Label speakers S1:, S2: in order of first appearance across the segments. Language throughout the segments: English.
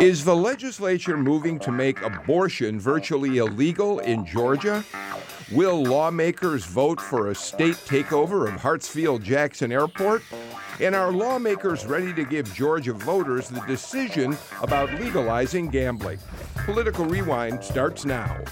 S1: Is the legislature moving to make abortion virtually illegal in Georgia? Will lawmakers vote for a state takeover of Hartsfield Jackson Airport? And are lawmakers ready to give Georgia voters the decision about legalizing gambling? Political Rewind starts now.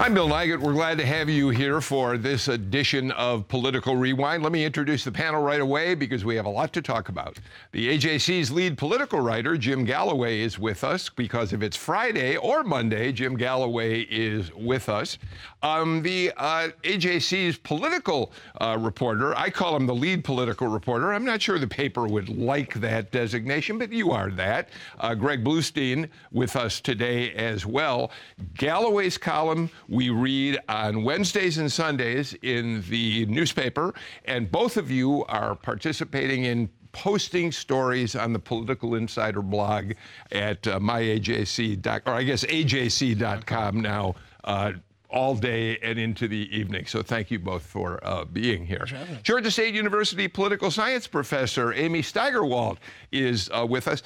S1: I'm Bill Nigut. We're glad to have you here for this edition of Political Rewind. Let me introduce the panel right away because we have a lot to talk about. The AJC's lead political writer, Jim Galloway, is with us because if it's Friday or Monday, Jim Galloway is with us. Um, the uh, AJC's political uh, reporter, I call him the lead political reporter. I'm not sure the paper would like that designation, but you are that. Uh, Greg Bluestein with us today as well. Galloway's column we read on Wednesdays and Sundays in the newspaper, and both of you are participating in posting stories on the Political Insider blog at uh, myajc. or I guess ajc.com now. Uh, all day and into the evening. So thank you both for uh, being here. Georgia State University political science professor Amy Steigerwalt is uh, with us.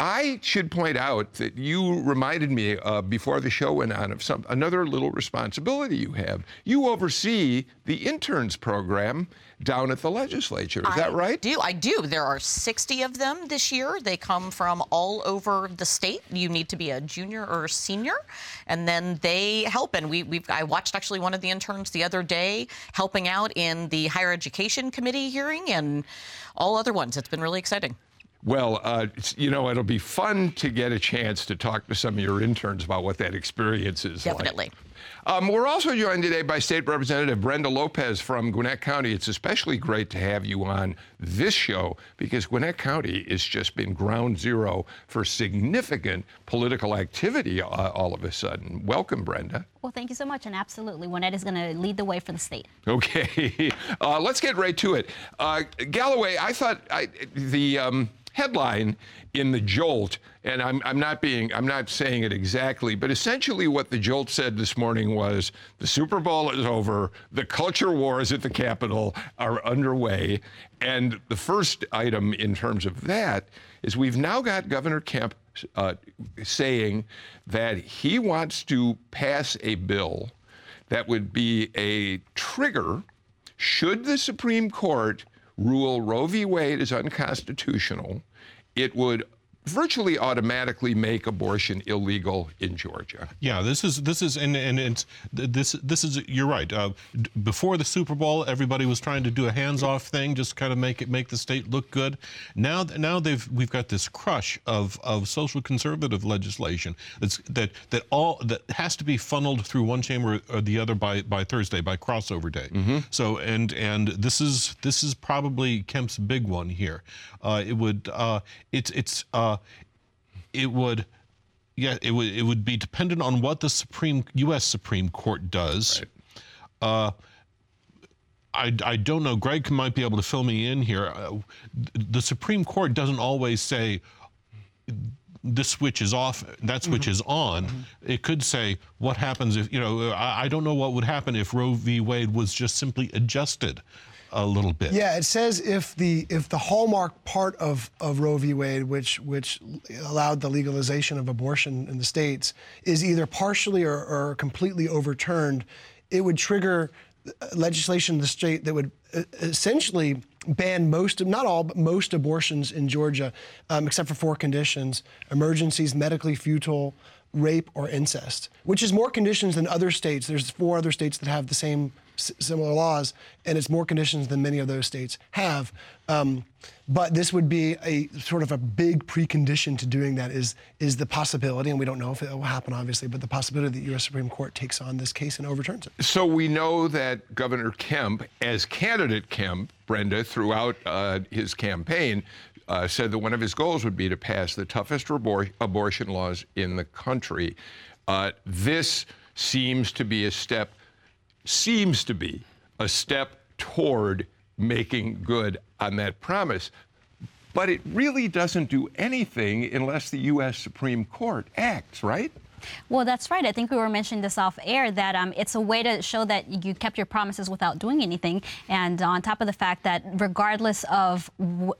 S1: I should point out that you reminded me uh, before the show went on of some another little responsibility you have. You oversee the interns program down at the legislature. Is
S2: I
S1: that right?
S2: I do. I do. There are 60 of them this year. They come from all over the state. You need to be a junior or a senior, and then they help. And we, we've I watched actually one of the interns the other day helping out in the higher education committee hearing and all other ones. It's been really exciting.
S1: Well, uh, you know, it'll be fun to get a chance to talk to some of your interns about what that experience is
S2: Definitely.
S1: like. Um, we're also joined today by State Representative Brenda Lopez from Gwinnett County. It's especially great to have you on this show because Gwinnett County has just been ground zero for significant political activity uh, all of a sudden. Welcome, Brenda.
S3: Well, thank you so much, and absolutely, Gwinnett is going to lead the way for the state.
S1: Okay, uh, let's get right to it. Uh, Galloway, I thought I, the. Um, headline in the Jolt, and I'm, I'm not being, I'm not saying it exactly, but essentially what the Jolt said this morning was the Super Bowl is over, the culture wars at the Capitol are underway, and the first item in terms of that is we've now got Governor Kemp uh, saying that he wants to pass a bill that would be a trigger should the Supreme Court rule Roe v. Wade is unconstitutional, it would virtually automatically make abortion illegal in Georgia.
S4: Yeah, this is this is and and it's this this is you're right. Uh, before the Super Bowl, everybody was trying to do a hands-off thing, just kind of make it make the state look good. Now now they've we've got this crush of of social conservative legislation that's that that all that has to be funneled through one chamber or the other by by Thursday by crossover day. Mm-hmm. So and and this is this is probably Kemp's big one here. Uh, it would uh, it's it's uh, it would yeah it would it would be dependent on what the Supreme U.S. Supreme Court does.
S1: Right.
S4: Uh, I, I don't know. Greg might be able to fill me in here. Uh, the Supreme Court doesn't always say this switch is off, that switch mm-hmm. is on. Mm-hmm. It could say what happens if you know. I, I, don't know what would happen if Roe v. Wade was just simply adjusted a little bit.
S5: Yeah, it says if the if the hallmark part of, of Roe v. Wade, which which allowed the legalization of abortion in the states, is either partially or, or completely overturned, it would trigger legislation in the state that would uh, essentially ban most, not all, but most abortions in Georgia, um, except for four conditions: emergencies, medically futile, rape, or incest, which is more conditions than other states. There's four other states that have the same similar laws, and it's more conditions than many of those states have. Um, but this would be a sort of a big precondition to doing that is is the possibility, and we don't know if it will happen, obviously, but the possibility that the U.S. Supreme Court takes on this case and overturns it.
S1: So we know that Governor Kemp, as candidate Kemp, Brenda, throughout uh, his campaign, uh, said that one of his goals would be to pass the toughest abor- abortion laws in the country. Uh, this seems to be a step, seems to be a step toward making good on that promise. But it really doesn't do anything unless the U.S. Supreme Court acts, right?
S3: Well, that's right. I think we were mentioning this off air that um, it's a way to show that you kept your promises without doing anything. And on top of the fact that, regardless of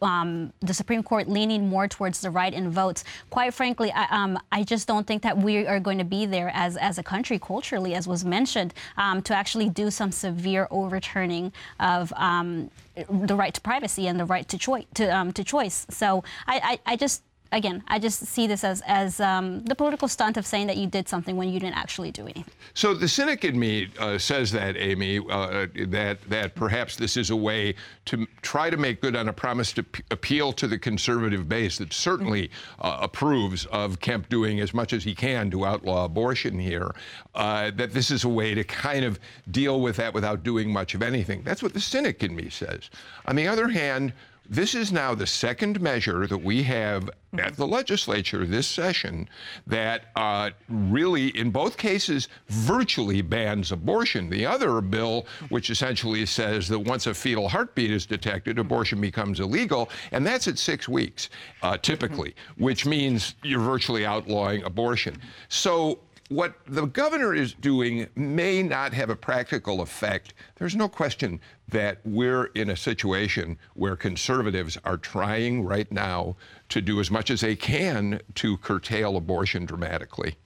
S3: um, the Supreme Court leaning more towards the right in votes, quite frankly, I, um, I, just don't think that we are going to be there as, as a country culturally, as was mentioned, um, to actually do some severe overturning of um, the right to privacy and the right to, to, um, to choice. So I, I, I just again, I just see this as, as um, the political stunt of saying that you did something when you didn't actually do anything.
S1: So the cynic in me uh, says that, Amy, uh, that that perhaps this is a way to try to make good on a promise to p- appeal to the conservative base that certainly uh, approves of Kemp doing as much as he can to outlaw abortion here. Uh, that this is a way to kind of deal with that without doing much of anything. That's what the cynic in me says. On the other hand, this is now the second measure that we have at the legislature this session that uh, really, in both cases, virtually bans abortion. The other bill, which essentially says that once a fetal heartbeat is detected, abortion becomes illegal, and that's at six weeks, uh, typically, which means you're virtually outlawing abortion. So what the governor is doing may not have a practical effect. There's no question that we're in a situation where conservatives are trying right now to do as much as they can to curtail abortion dramatically.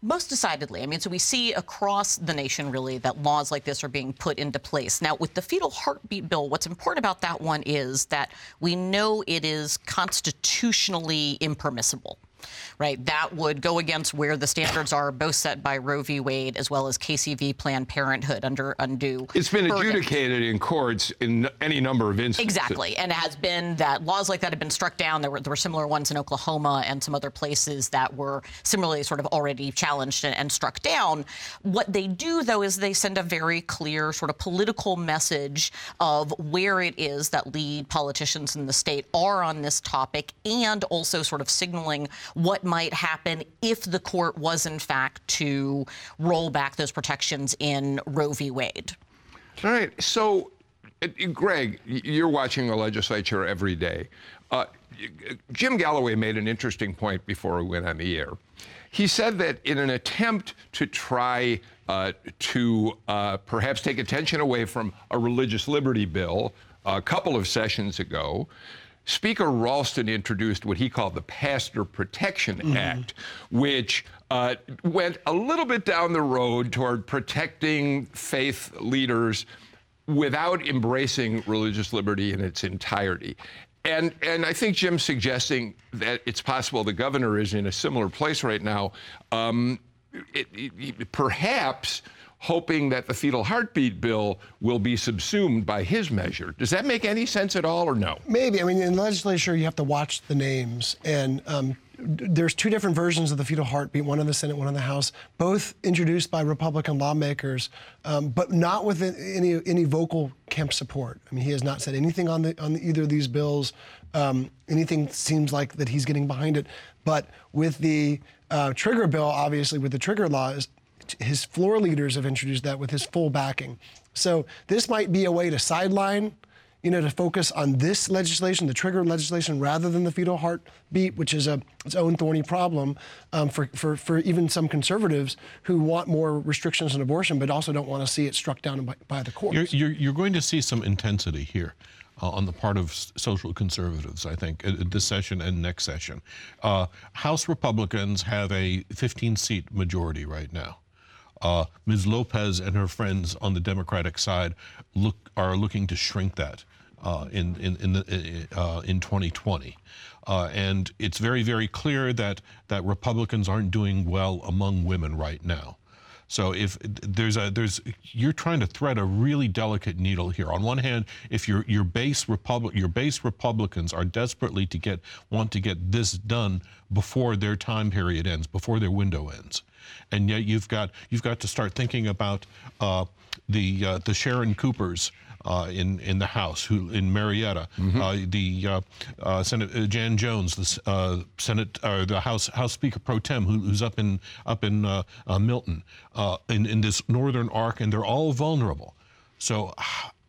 S2: Most decidedly. I mean, so we see across the nation really that laws like this are being put into place. Now, with the fetal heartbeat bill, what's important about that one is that we know it is constitutionally impermissible right? That would go against where the standards are both set by Roe v. Wade as well as Casey v. Planned Parenthood under undue.
S1: It's been burden. adjudicated in courts in any number of instances.
S2: Exactly, and it has been that laws like that have been struck down. There were, there were similar ones in Oklahoma and some other places that were similarly sort of already challenged and, and struck down. What they do, though, is they send a very clear sort of political message of where it is that lead politicians in the state are on this topic and also sort of signaling what might happen if the court was, in fact, to roll back those protections in Roe v. Wade.
S1: All right. So, uh, Greg, you're watching the legislature every day. Uh, Jim Galloway made an interesting point before we went on the air. He said that in an attempt to try uh, to uh, perhaps take attention away from a religious liberty bill a couple of sessions ago, Speaker Ralston introduced what he called the Pastor Protection mm-hmm. Act, which uh, went a little bit down the road toward protecting faith leaders without embracing religious liberty in its entirety. And, and I think Jim's suggesting that it's possible the governor is in a similar place right now. Um, it, it, perhaps hoping that the fetal heartbeat bill will be subsumed by his measure. Does that make any sense at all or no?
S5: Maybe. I mean, in the legislature, you have to watch the names. And um, there's two different versions of the fetal heartbeat, one in the Senate, one in the House, both introduced by Republican lawmakers, um, but not with any any vocal Kemp support. I mean, he has not said anything on the on either of these bills. Um, anything seems like that he's getting behind it. But with the uh, trigger bill, obviously, with the trigger laws, his floor leaders have introduced that with his full backing. So this might be a way to sideline, you know, to focus on this legislation, the trigger legislation, rather than the fetal heartbeat, which is a its own thorny problem um, for, for, for even some conservatives who want more restrictions on abortion, but also don't want to see it struck down by, by the courts.
S4: You're, you're, you're going to see some intensity here. Uh, on the part of social conservatives, I think, uh, this session and next session. Uh, House Republicans have a 15 seat majority right now. Uh, Ms. Lopez and her friends on the Democratic side look are looking to shrink that uh, in in in, the, uh, in 2020, uh, and it's very very clear that that Republicans aren't doing well among women right now. So if there's a there's you're trying to thread a really delicate needle here. On one hand, if your your base republic your base Republicans are desperately to get want to get this done before their time period ends, before their window ends and yet you've got you've got to start thinking about uh, the uh, the Sharon Coopers uh, in in the House, who in Marietta, uh, the uh, uh, Senate uh, Jan Jones, the uh, Senate uh, the House House Speaker pro tem, who, who's up in up in Milton, uh, in in this northern arc, and they're all vulnerable. So.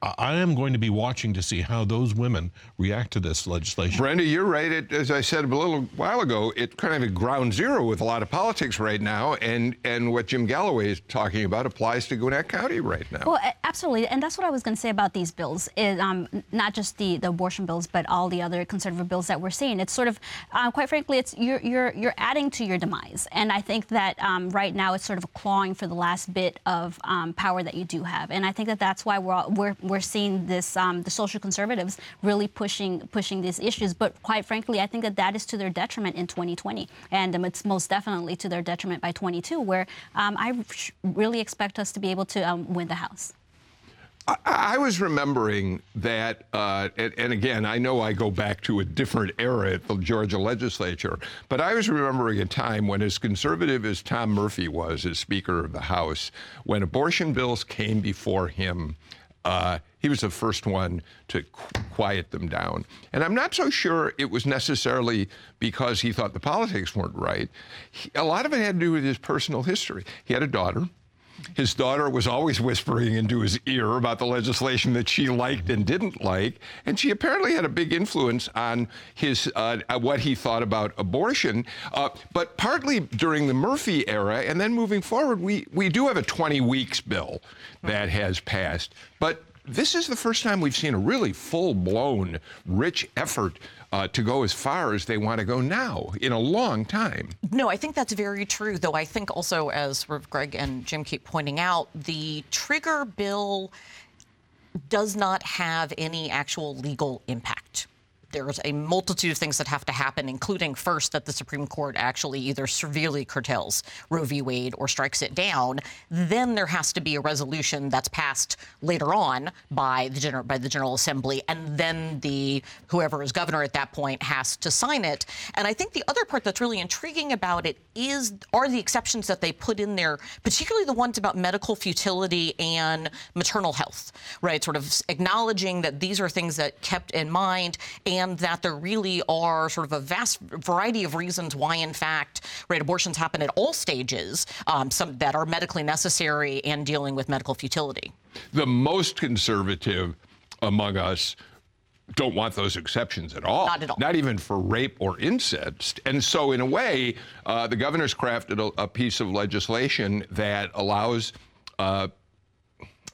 S4: I I am going to be watching to see how those women react to this legislation.
S1: Brenda, you're right. It, as I said a little while ago, it kind of at ground zero with a lot of politics right now, and and what Jim Galloway is talking about applies to Gwinnett County right now.
S3: Well, absolutely, and that's what I was going to say about these bills. Is, um, not just the, the abortion bills, but all the other conservative bills that we're seeing. It's sort of, uh, quite frankly, it's you're you're you're adding to your demise, and I think that um, right now it's sort of clawing for the last bit of um, power that you do have, and I think that that's why we're all, we're we're seeing this um, the social conservatives really pushing pushing these issues. But quite frankly, I think that that is to their detriment in 2020, and um, it's most definitely to their detriment by 22, where um, I really expect us to be able to um, win the House.
S1: I, I was remembering that, uh, and, and again, I know I go back to a different era at the Georgia legislature, but I was remembering a time when, as conservative as Tom Murphy was as Speaker of the House, when abortion bills came before him, uh, he was the first one to qu- quiet them down. And I'm not so sure it was necessarily because he thought the politics weren't right. He, a lot of it had to do with his personal history. He had a daughter. His daughter was always whispering into his ear about the legislation that she liked and didn't like, and she apparently had a big influence on his uh, what he thought about abortion. Uh, but partly during the Murphy era, and then moving forward, we we do have a 20 weeks bill that has passed, but. This is the first time we've seen a really full blown, rich effort uh, to go as far as they want to go now in a long time.
S2: No, I think that's very true, though I think also, as Greg and Jim keep pointing out, the trigger bill does not have any actual legal impact. There's a multitude of things that have to happen, including first that the Supreme Court actually either severely curtails Roe v. Wade or strikes it down. Then there has to be a resolution that's passed later on by the general by the General Assembly, and then the whoever is governor at that point has to sign it. And I think the other part that's really intriguing about it is are the exceptions that they put in there, particularly the ones about medical futility and maternal health, right? Sort of acknowledging that these are things that kept in mind and that there really are sort of a vast variety of reasons why, in fact, right, abortions happen at all stages, um, some that are medically necessary and dealing with medical futility.
S1: the most conservative among us don't want those exceptions at all.
S2: Not at all.
S1: Not even for rape or incest. And so, in a way, uh, the governor's crafted a, a piece of legislation that allows. Uh,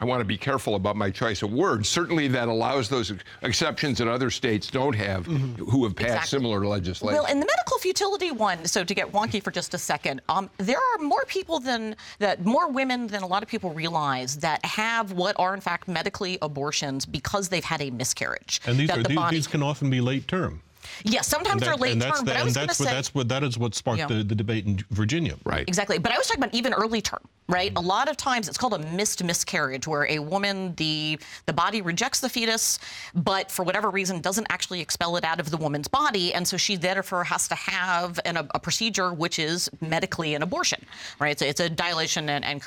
S1: I want to be careful about my choice of words. Certainly, that allows those exceptions that other states don't have, who have passed
S2: Exactly.
S1: similar legislation.
S2: Well, in the medical futility one, so to get wonky for just a second, um, there are more people than that, more women than a lot of people realize that have what are in fact medically abortions because they've had a miscarriage.
S4: And these are
S2: the
S4: these,
S2: body-
S4: these can often be late term.
S2: yes, sometimes
S4: And
S2: they're late
S4: and that's
S2: term,
S4: the-
S2: but I
S4: and
S2: was going to
S4: that's
S2: say
S4: what that's what that is what sparked
S2: Yeah.
S4: the, the debate in Virginia.
S1: right.
S2: Exactly. But I was talking about even early term, right? A lot of times it's called a missed miscarriage where a woman, the the body rejects the fetus, but for whatever reason doesn't actually expel it out of the woman's body. And so she therefore has to have an, a, a procedure which is medically an abortion, right? A, it's a dilation and, and.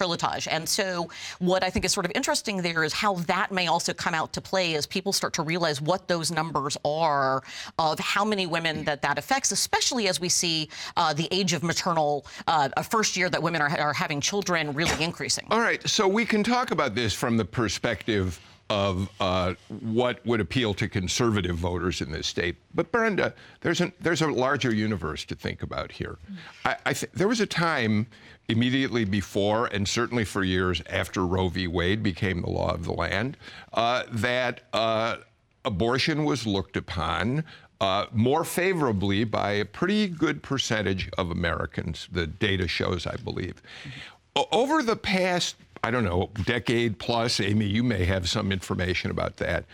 S2: And so what I think is sort of interesting there is how that may also come out to play as people start to realize what those numbers are of how many women that that affects, especially as we see uh, the age of maternal, uh, a first year that women are, are having children really increasing.
S1: All right, so we can talk about this from the perspective of uh, what would appeal to conservative voters in this state. But Brenda, there's a there's a larger universe to think about here. I, I th- there was a time immediately before, and certainly for years after Roe v. Wade became the law of the land, uh, that uh, abortion was looked upon uh, more favorably by a pretty good percentage of Americans. The data shows, I believe. Over the past, I don't know, decade plus, Amy, you may have some information about that.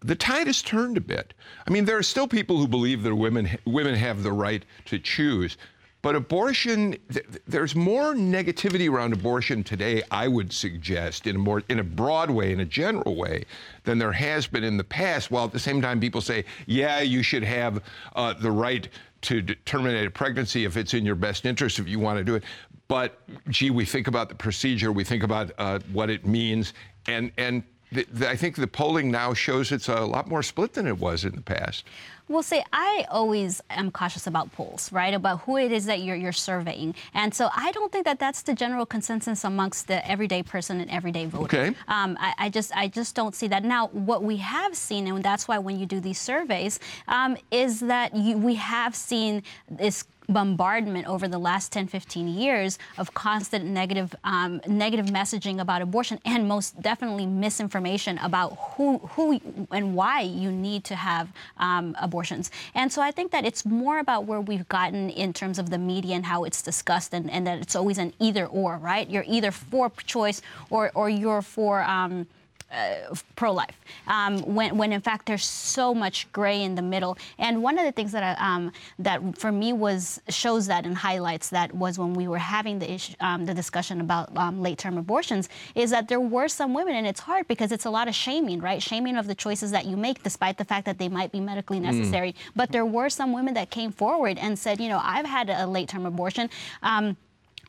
S1: The tide has turned a bit. I mean, there are still people who believe that women women have the right to choose. But abortion, th- there's more negativity around abortion today, I would suggest, in a more in a broad way, in a general way, than there has been in the past. While at the same time, people say, yeah, you should have uh, the right to terminate a pregnancy if it's in your best interest, if you want to do it. But gee, we think about the procedure, we think about uh, what it means, and and the, the, I think the polling now shows it's a lot more split than it was in the past.
S3: Well, see, I always am cautious about polls, right? About who it is that you're, you're surveying. And so I don't think that that's the general consensus amongst the everyday person and everyday voter.
S1: Okay.
S3: Um, I, I, just, I just don't see that. Now, what we have seen, and that's why when you do these surveys, um, is that you, we have seen this bombardment over the last 10, 15 years of constant negative, um, negative messaging about abortion and most definitely misinformation about who, who and why you need to have um, abortions. And so I think that it's more about where we've gotten in terms of the media and how it's discussed and, and that it's always an either or, right? You're either for choice or, or you're for. Um, uh, pro-life, um, when, when in fact there's so much gray in the middle. And one of the things that I, um, that for me was shows that and highlights that was when we were having the issue, um, the discussion about um, late-term abortions is that there were some women, and it's hard because it's a lot of shaming, right? Shaming of the choices that you make, despite the fact that they might be medically necessary. Mm. But there were some women that came forward and said, you know, I've had a late-term abortion.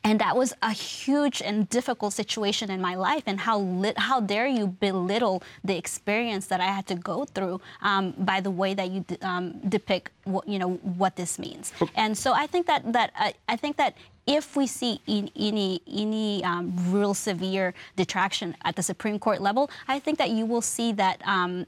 S3: And that was a huge and difficult situation in my life. And how lit, how dare you belittle the experience that I had to go through um, by the way that you um, depict, what, you know, what this means. And so I think that that I, I think that if we see in, any any um, real severe detraction at the Supreme Court level, I think that you will see that um,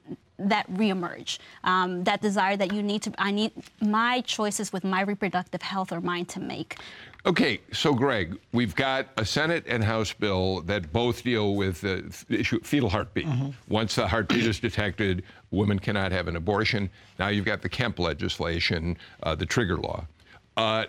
S3: that reemerge. Um, that desire that you need to, I need my choices with my reproductive health are mine to make.
S1: Okay, so Greg, we've got a Senate and House bill that both deal with the issue fetal heartbeat. Mm-hmm. Once the heartbeat is detected, women cannot have an abortion. Now you've got the Kemp legislation, uh, the trigger law. Uh,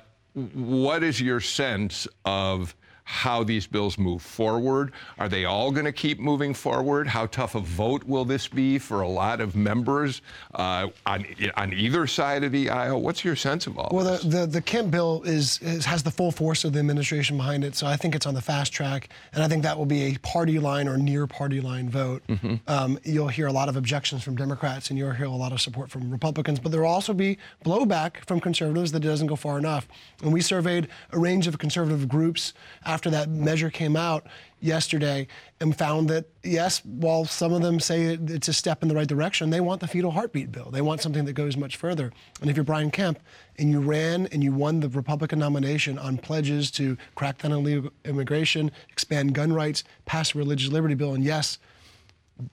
S1: what is your sense of how these bills move forward. Are they all going to keep moving forward? How tough a vote will this be for a lot of members uh, on, on either side of the aisle? What's your sense of all
S5: well,
S1: this?
S5: Well, the, the, the, Kemp bill is, is, has the full force of the administration behind it, so I think it's on the fast track, and I think that will be a party line or near party line vote. Mm-hmm. Um, you'll hear a lot of objections from Democrats, and you'll hear a lot of support from Republicans, but there will also be blowback from conservatives that it doesn't go far enough. And we surveyed a range of conservative groups after that measure came out yesterday and found that, yes, while some of them say it's a step in the right direction, they want the fetal heartbeat bill. They want something that goes much further. And if you're Brian Kemp and you ran and you won the Republican nomination on pledges to crack down on illegal immigration, expand gun rights, pass a religious liberty bill, and yes,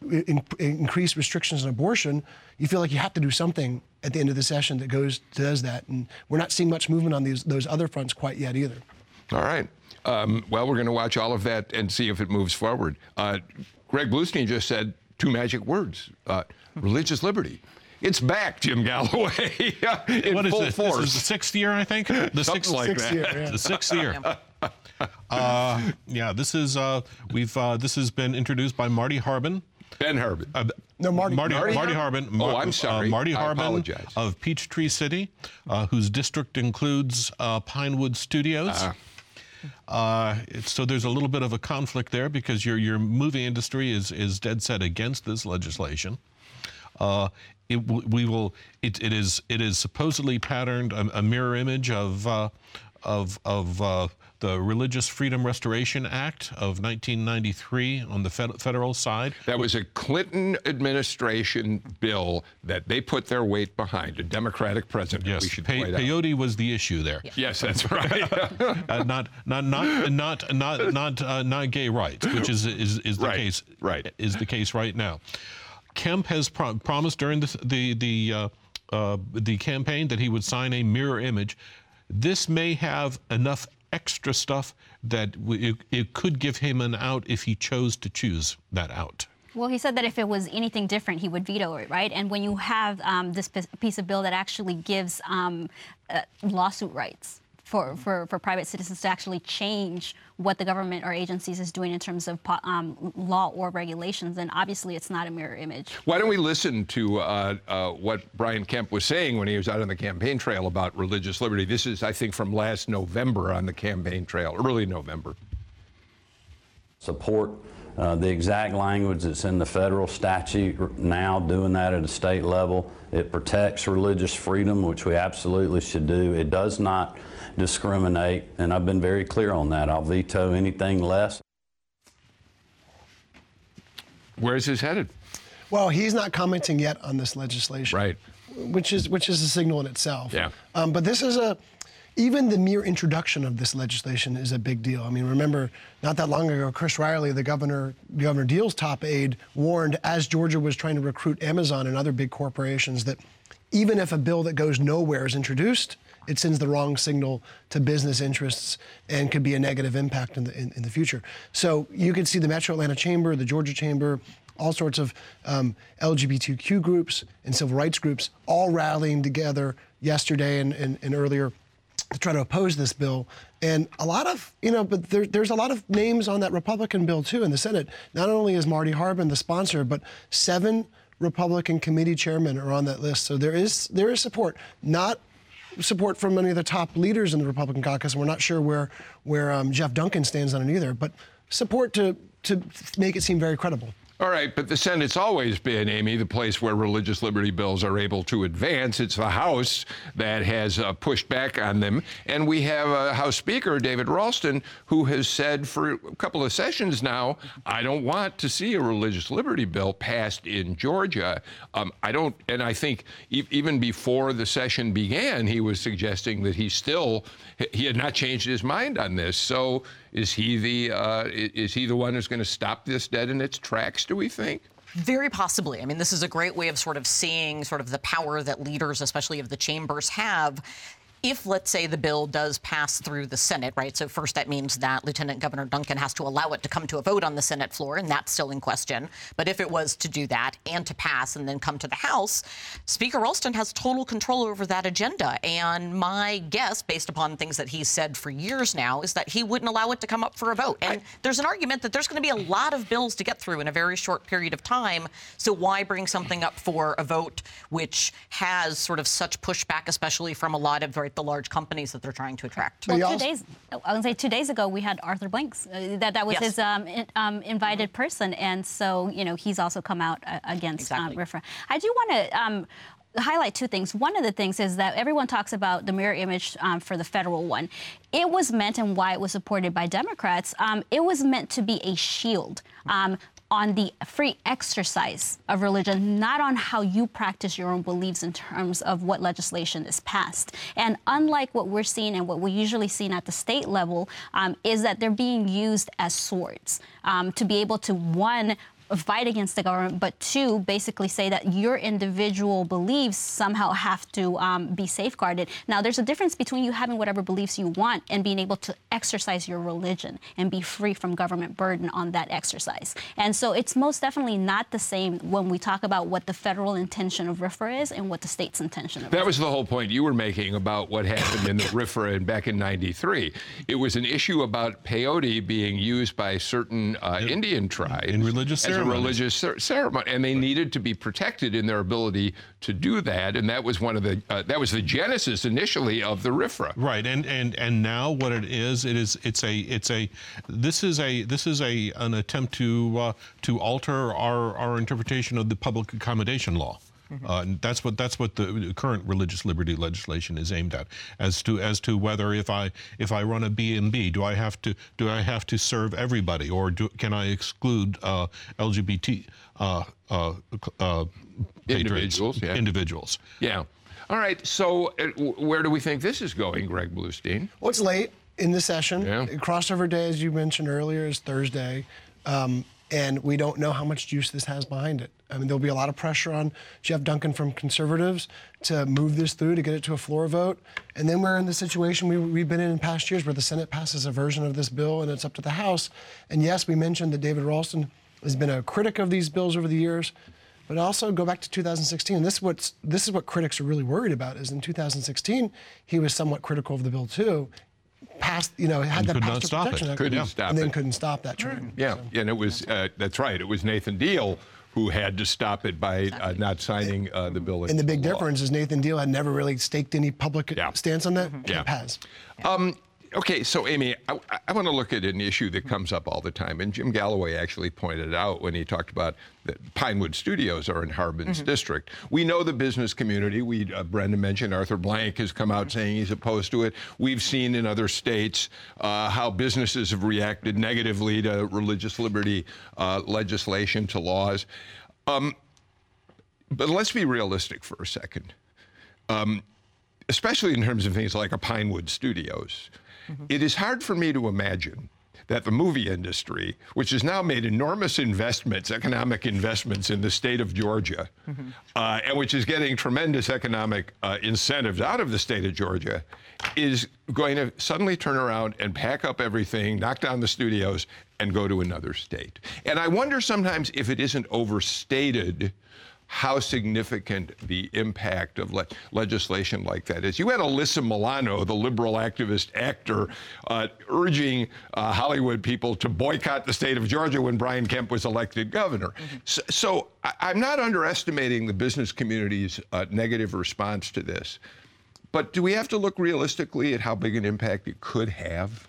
S5: in, increase restrictions on abortion, you feel like you have to do something at the end of the session that goes does that. And we're not seeing much movement on these those other fronts quite yet either.
S1: All right. Um, well, we're going to watch all of that and see if it moves forward. Uh, Greg Bluestein just said two magic words uh, religious liberty. It's back, Jim Galloway, in
S4: what is
S1: full
S4: this?
S1: force.
S4: This is the sixth year, I think. The
S1: Something
S4: sixth,
S1: like
S5: sixth
S1: that.
S5: Year, yeah.
S4: The sixth year. Uh, yeah, this is uh, we've uh, this has been introduced by Marty Harbin.
S1: Ben Harbin.
S4: Uh,
S5: no, Marty.
S4: Marty,
S1: Marty,
S4: Marty Harbin.
S1: oh, I'm sorry.
S4: Uh, Marty
S1: I
S4: Harbin
S1: apologize.
S4: of Peachtree City, uh, whose district includes uh, Pinewood Studios. Uh, so there's a little bit of a conflict there because your your movie industry is is dead set against this legislation. Uh, it, we will. It, it is. It is supposedly patterned a, a mirror image of uh, of of uh, the Religious Freedom Restoration Act of 1993 on the fed- federal side.
S1: That was a Clinton administration bill that they put their weight behind, a Democratic president.
S4: Yes,
S1: we should
S4: Pe-
S1: point out.
S4: peyote was the issue there.
S1: Yes, that's right.
S4: uh, not not not not not not uh, not gay rights, which is is, is the
S1: Right,
S4: case.
S1: right.
S4: is the case right now. Kemp has pro- promised during the the the, uh, uh, the campaign that he would sign a mirror image. This may have enough extra stuff that w- it, it could give him an out if he chose to choose that out.
S3: Well, he said that if it was anything different, he would veto it, right? And when you have um, this piece of bill that actually gives um, uh, lawsuit rights for, for, for private citizens to actually change what the government or agencies is doing in terms of um, law or regulations, then obviously it's not a mirror image.
S1: Why don't we listen to uh, uh, what Brian Kemp was saying when he was out on the campaign trail about religious liberty? This is, I think, from last November on the campaign trail, early November.
S6: Support uh, the exact language that's in the federal statute now, doing that at a state level. It protects religious freedom, which we absolutely should do. It does not discriminate, and I've been very clear on that. I'll veto anything less.
S1: Where's this headed?
S5: Well, he's not commenting yet on this legislation.
S1: Right.
S5: Which is which is a signal in itself.
S1: Yeah.
S5: Um, but this is a even the mere introduction of this legislation is a big deal. I mean, remember, not that long ago, Chris Riley, the governor, Governor Deal's top aide, warned as Georgia was trying to recruit Amazon and other big corporations that even if a bill that goes nowhere is introduced, it sends the wrong signal to business interests and could be a negative impact in the in, in the future. So you could see the Metro Atlanta Chamber, the Georgia Chamber, all sorts of um, LGBTQ groups and civil rights groups all rallying together yesterday and, and, and earlier to try to oppose this bill. And a lot of, you know, but there, there's a lot of names on that Republican bill too in the Senate. Not only is Marty Harbin the sponsor, but seven Republican committee chairmen are on that list. So there is there is support, not support from many of the top leaders in the Republican caucus. And we're not sure where where um, Jeff Duncan stands on it either, but support to to make it seem very credible.
S1: All right, but the Senate's always been, Amy, the place where religious liberty bills are able to advance. It's the House that has uh, pushed back on them. And we have a House Speaker, David Ralston, who has said for a couple of sessions now, I don't want to see a religious liberty bill passed in Georgia. Um, I don't, and I think e- even before the session began, he was suggesting that he still, he had not changed his mind on this. So is he the, uh, is he the one who's going to stop this dead in its tracks? Do we think?
S2: Very possibly. I mean, this is a great way of sort of seeing sort of the power that leaders, especially of the chambers, have if, let's say, the bill does pass through the Senate, right? So, first, that means that Lieutenant Governor Duncan has to allow it to come to a vote on the Senate floor, and that's still in question. But if it was to do that and to pass and then come to the House, Speaker Ralston has total control over that agenda. And my guess, based upon things that he's said for years now, is that he wouldn't allow it to come up for a vote. And I, there's an argument that there's going to be a lot of bills to get through in a very short period of time. So, why bring something up for a vote which has sort of such pushback, especially from a lot of very the large companies that they're trying to attract.
S3: Well, two days, I would say two days ago we had Arthur Blanks. Uh, that that was yes. his um, in, um, invited mm-hmm. person, and so you know he's also come out uh, against um, exactly. I do want to um, highlight two things. One of the things is that everyone talks about the mirror image um, for the federal one. It was meant, and why it was supported by Democrats, um, it was meant to be a shield. Um, on the free exercise of religion, not on how you practice your own beliefs in terms of what legislation is passed. And unlike what we're seeing and what we usually see at the state level, um, is that they're being used as swords um, to be able to, one, fight against the government, but two, basically say that your individual beliefs somehow have to um, be safeguarded. Now, there's a difference between you having whatever beliefs you want and being able to exercise your religion and be free from government burden on that exercise. And so it's most definitely not the same when we talk about what the federal intention of RFRA is and what the state's intention of
S1: That was the whole point you were making about what happened in the RFRA back in 93. It was an issue about peyote being used by certain uh, Indian tribes.
S4: In religious ceremonies
S1: a religious ceremony, and they needed to be protected in their ability to do that. And that was one of the uh, that was the genesis initially of the RFRA.
S4: Right, and and and now what it is, it is it's a it's a this is a this is a an attempt to uh, to alter our our interpretation of the public accommodation law. Mm-hmm. Uh, that's what that's what the current religious liberty legislation is aimed at. As to as to whether if I if I run a B and B, do I have to do I have to serve everybody, or do, can I exclude uh, LGBT uh, uh, uh
S1: individuals? Yeah.
S4: Individuals.
S1: Yeah. All right. So uh, where do we think this is going, Greg Bluestein?
S5: Well, it's late in the session. Yeah. Crossover day, as you mentioned earlier, is Thursday. Um, and we don't know how much juice this has behind it. I mean, there'll be a lot of pressure on Jeff Duncan from conservatives to move this through to get it to a floor vote. And then we're in the situation we, have been in in past years where the Senate passes a version of this bill and it's up to the House. And yes, we mentioned that David Ralston has been a critic of these bills over the years. But also go back to 2016. And this is, what's, this is what critics are really worried about is in 2016, he was somewhat critical of the bill too passed, you know, had and
S4: that
S5: pastor protection
S4: it.
S1: couldn't yeah. stop
S5: and
S1: it.
S5: couldn't stop that train.
S1: Yeah, so. and it was uh, that's right. It was Nathan Deal who had to stop it by uh, not signing uh, the bill.
S5: And the big difference is Nathan Deal had never really staked any public yeah. stance on that.
S1: Mm-hmm. Yeah,
S5: has.
S1: Um, okay, so Amy, I, I want to look at an issue that comes up all the time, and Jim Galloway actually pointed it out when he talked about that Pinewood Studios are in Harbin's mm-hmm. district. We know the business community. We uh, Brenda mentioned Arthur Blank has come out saying he's opposed to it. We've seen in other states uh, how businesses have reacted negatively to religious liberty uh, legislation, to laws. Um, but let's be realistic for a second. Um, especially in terms of things like a Pinewood Studios. Mm-hmm. It is hard for me to imagine that the movie industry, which has now made enormous investments, economic investments in the state of Georgia, mm-hmm. uh, and which is getting tremendous economic uh, incentives out of the state of Georgia, is going to suddenly turn around and pack up everything, knock down the studios, and go to another state. And I wonder sometimes if it isn't overstated how significant the impact of le- legislation like that is. You had Alyssa Milano, the liberal activist actor, uh, urging uh, Hollywood people to boycott the state of Georgia when Brian Kemp was elected governor. Mm-hmm. So, so, I, am not underestimating the business community's uh, negative response to this. But do we have to look realistically at how big an impact it could have?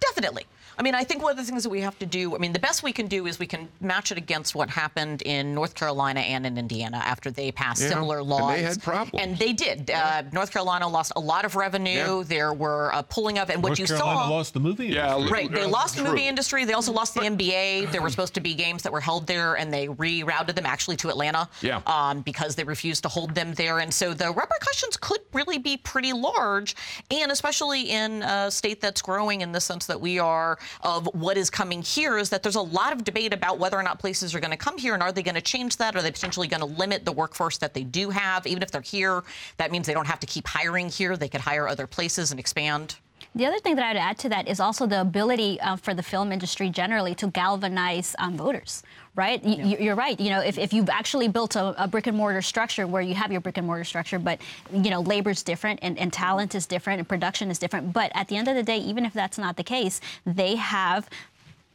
S2: Definitely. I mean, I think one of the things that we have to do, I mean, the best we can do is we can match it against what happened in North Carolina and in Indiana after they passed yeah, similar laws.
S1: And they had problems.
S2: And they did. Yeah. Uh, North Carolina lost a lot of revenue. Yeah. There were uh, pulling of, and
S4: North
S2: what you
S4: Carolina
S2: saw.
S4: lost the movie industry.
S2: Yeah, right. They lost the movie industry. They also lost the NBA. There were supposed to be games that were held there, and they rerouted them actually to Atlanta.
S1: Yeah.
S2: Um, because they refused to hold them there, and so the repercussions could really be pretty large, and especially in a state that's growing in the sense that we are of what is coming here is that there's a lot of debate about whether or not places are going to come here and are they going to change that? Are they potentially going to limit the workforce that they do have? Even if they're here, that means they don't have to keep hiring here. They could hire other places and expand.
S3: The other thing that I'd add to that is also the ability uh, for the film industry generally to galvanize um, voters, right? Yeah. You, are right. You know, if, if you've actually built a, a, brick and mortar structure where you have your brick and mortar structure, but, you know, labor's different and, and talent is different and production is different. But at the end of the day, even if that's not the case, they have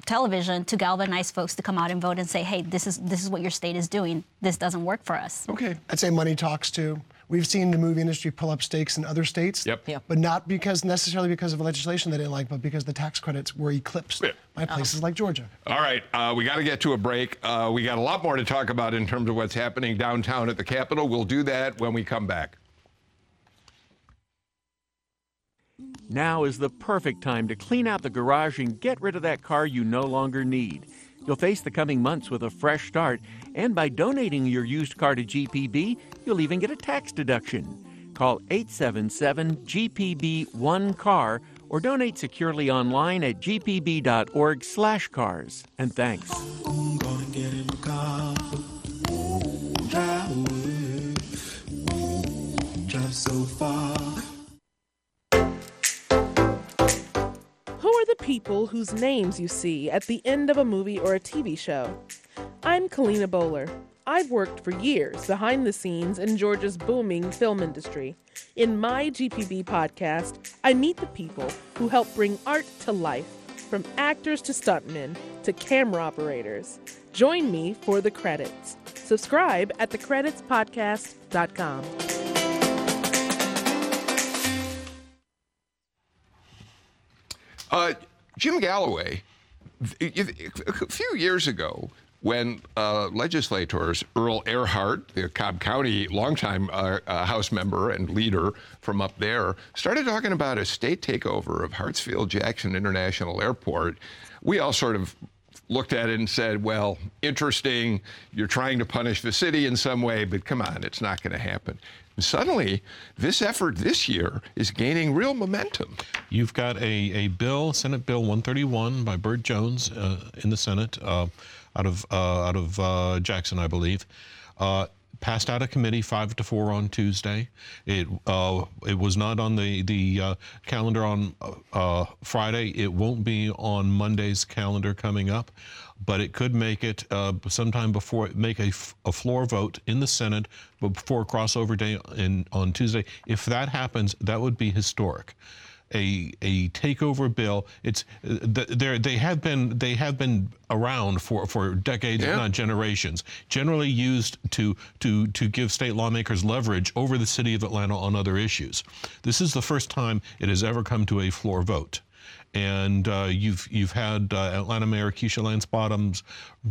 S3: television to galvanize folks to come out and vote and say, hey, this is this is what your state is doing. This doesn't work for us.
S5: Okay. I'd say money talks too. We've seen the movie industry pull up stakes in other states,
S1: yep.
S2: Yep.
S5: but not because necessarily because of legislation they didn't like, but because the tax credits were eclipsed yeah. by places uh-huh. like Georgia.
S1: All right, uh, we got to get to a break. Uh, we got a lot more to talk about in terms of what's happening downtown at the Capitol. We'll do that when we come back.
S7: Now is the perfect time to clean out the garage and get rid of that car you no longer need. You'll face the coming months with a fresh start, and by donating your used car to GPB, you'll even get a tax deduction. Call 877 GPB 1CAR or donate securely online at gpb.org/slash cars. And thanks. So far.
S8: People whose names you see at the end of a movie or a TV show. I'm Kalina Bowler. I've worked for years behind the scenes in Georgia's booming film industry. In my GPB podcast, I meet the people who help bring art to life, from actors to stuntmen to camera operators. Join me for the credits. Subscribe at thecreditspodcast.com.
S1: Uh, Jim Galloway, a few years ago, when uh, legislators, Earl Ehrhart, the Cobb County longtime uh, uh, House member and leader from up there, started talking about a state takeover of Hartsfield Jackson International Airport, we all sort of looked at it and said, well, interesting, you're trying to punish the city in some way, but come on, it's not going to happen. Suddenly, this effort this year is gaining real momentum.
S4: You've got a, a bill, Senate Bill 131 by Burt Jones uh, in the Senate, uh, out of uh, out of uh, Jackson, I believe. Uh, passed out of committee five to four on Tuesday. It uh, it was not on the the uh, calendar on uh, Friday. It won't be on Monday's calendar coming up but it could make it uh, sometime before make a, a floor vote in the Senate before crossover day in, on Tuesday. If that happens, that would be historic. a a takeover bill. It's they they have been they have been around for for decades, yeah. if not generations. Generally used to to to give state lawmakers leverage over the city of Atlanta on other issues. This is the first time it has ever come to a floor vote and uh, you've you've had uh, Atlanta Mayor Keisha Lance Bottoms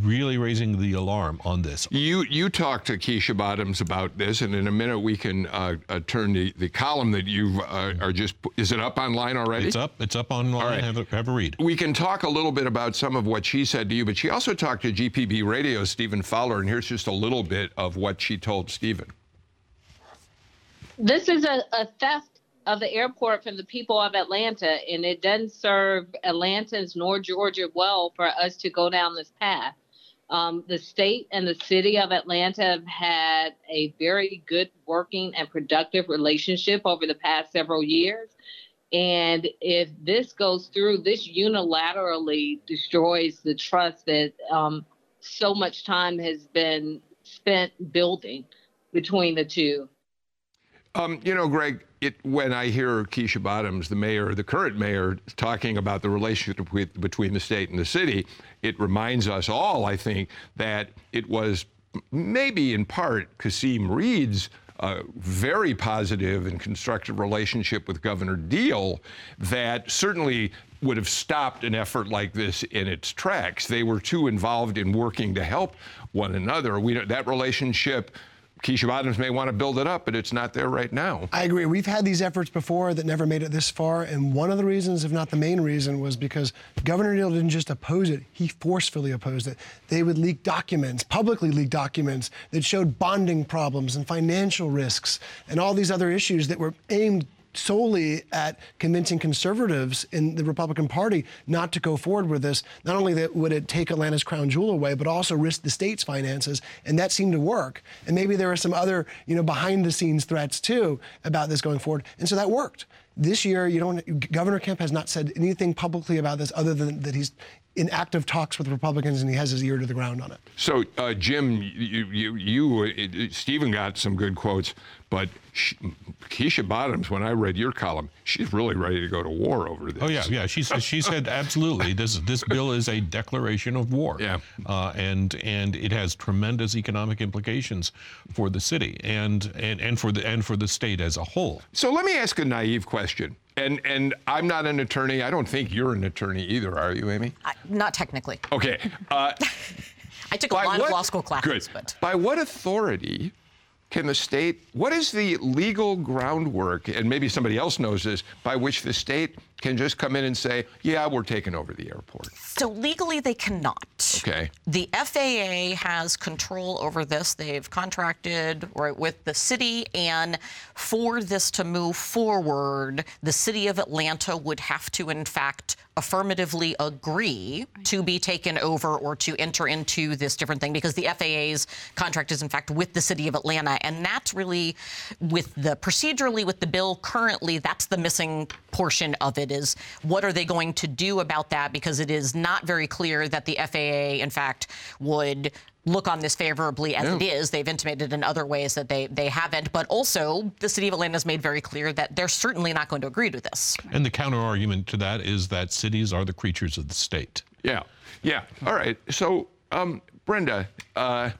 S4: really raising the alarm on this.
S1: You you talked to Keisha Bottoms about this, and in a minute we can uh, uh turn the, the column that you uh, are just is it up online already?
S4: It's up. It's up online. All right. Have a, have a read.
S1: We can talk a little bit about some of what she said to you, but she also talked to GPB Radio Stephen Fowler, and here's just a little bit of what she told Stephen.
S9: This is a, a theft of the airport from the people of Atlanta, and it doesn't serve Atlantans nor Georgia well for us to go down this path. Um, the state and the city of Atlanta have had a very good working and productive relationship over the past several years. And if this goes through, this unilaterally destroys the trust that um, so much time has been spent building between the two.
S1: Um, you know, Greg, it, when I hear Keisha Bottoms, the mayor, the current mayor, talking about the relationship between the state and the city, it reminds us all, I think, that it was maybe in part Kasim Reed's uh, very positive and constructive relationship with Governor Deal that certainly would have stopped an effort like this in its tracks. They were too involved in working to help one another. We, that relationship Keisha Bottoms may want to build it up, but it's not there right now.
S5: I agree. We've had these efforts before that never made it this far, and one of the reasons, if not the main reason, was because Governor Deal didn't just oppose it, he forcefully opposed it. They would leak documents, publicly leak documents that showed bonding problems and financial risks and all these other issues that were aimed solely at convincing conservatives in the Republican Party not to go forward with this. Not only that would it take Atlanta's crown jewel away, but also risk the state's finances, and that seemed to work. And maybe there are some other, you know, behind the scenes threats too about this going forward, and so that worked. This year, you don't. Governor Kemp has not said anything publicly about this, other than that he's in active talks with Republicans and he has his ear to the ground on it.
S1: So, uh, Jim, you, you, you, Stephen got some good quotes, but she, Keisha Bottoms, when I read your column, she's really ready to go to war over this.
S4: Oh yeah, yeah. She she said absolutely. This this bill is a declaration of war.
S1: Yeah.
S4: Uh, and and it has tremendous economic implications for the city and and and for the and for the state as a whole.
S1: So let me ask a naive question. And and I'm not an attorney. I don't think you're an attorney either, are you, Amy?
S2: I, not technically.
S1: Okay. Uh,
S2: I took a lot what, of law school classes,
S1: good.
S2: but
S1: by what authority can the state, what is the legal groundwork, and maybe somebody else knows this, by which the state can just come in and say, yeah, we're taking over the airport?
S2: So legally, they cannot.
S1: Okay.
S2: The FAA has control over this. They've contracted right, with the city, and for this to move forward, the city of Atlanta would have to, in fact, affirmatively agree to be taken over or to enter into this different thing because the FAA's contract is in fact with the city of Atlanta. And that's really with the procedurally with the bill currently that's the missing portion of it is what are they going to do about that? Because it is not very clear that the FAA in fact would look on this favorably as yeah. it is. They've intimated in other ways that they, they haven't. But also, the city of Atlanta has made very clear that they're certainly not going to agree to this.
S4: And the counter argument to that is that cities are the creatures of the state.
S1: Yeah. Yeah. All right. So, um, Brenda, uh,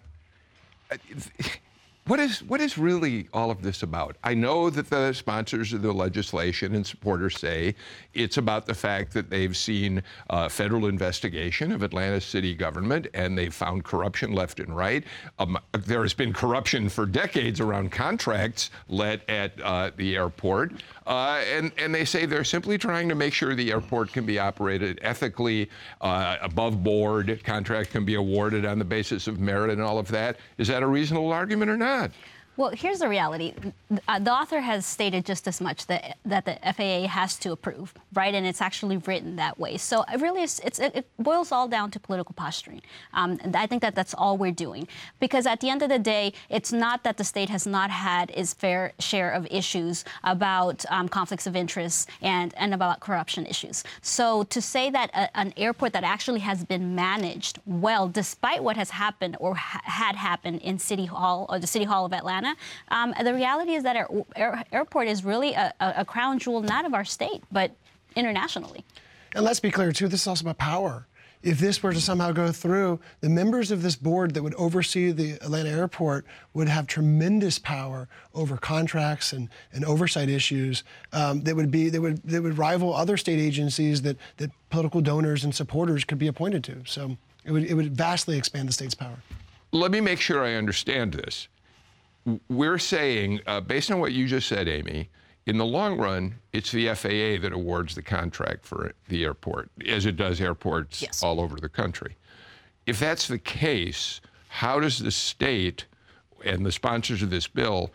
S1: what is what is really all of this about? I know that the sponsors of the legislation and supporters say it's about the fact that they've seen uh, federal investigation of Atlanta city government and they've found corruption left and right. Um, there has been corruption for decades around contracts let at uh, the airport, uh, and and they say they're simply trying to make sure the airport can be operated ethically, uh, above board. Contract can be awarded on the basis of merit and all of that. Is that a reasonable argument or not?
S3: Well, here's the reality. Uh, the author has stated just as much that that the FAA has to approve, right? And it's actually written that way. So it really, is, it's, it boils all down to political posturing. Um, and I think that that's all we're doing, because at the end of the day, it's not that the state has not had its fair share of issues about um, conflicts of interest and and about corruption issues. So to say that a, an airport that actually has been managed well, despite what has happened or ha- had happened in City Hall or the City Hall of Atlanta Savannah. Um, the reality is that our air, airport is really a, a crown jewel not of our state, but internationally.
S5: And let's be clear, too, this is also about power if this were to somehow go through, the members of this board that would oversee the Atlanta airport would have tremendous power over contracts and, and oversight issues um, that would be that would that would rival other state agencies that that political donors and supporters could be appointed to. So it would it would vastly expand the state's power.
S1: Let me make sure I understand this. We're saying, uh, based on what you just said, Amy, in the long run, it's the FAA that awards the contract for the airport, as it does airports yes. all over the country. If that's the case, how does the state and the sponsors of this bill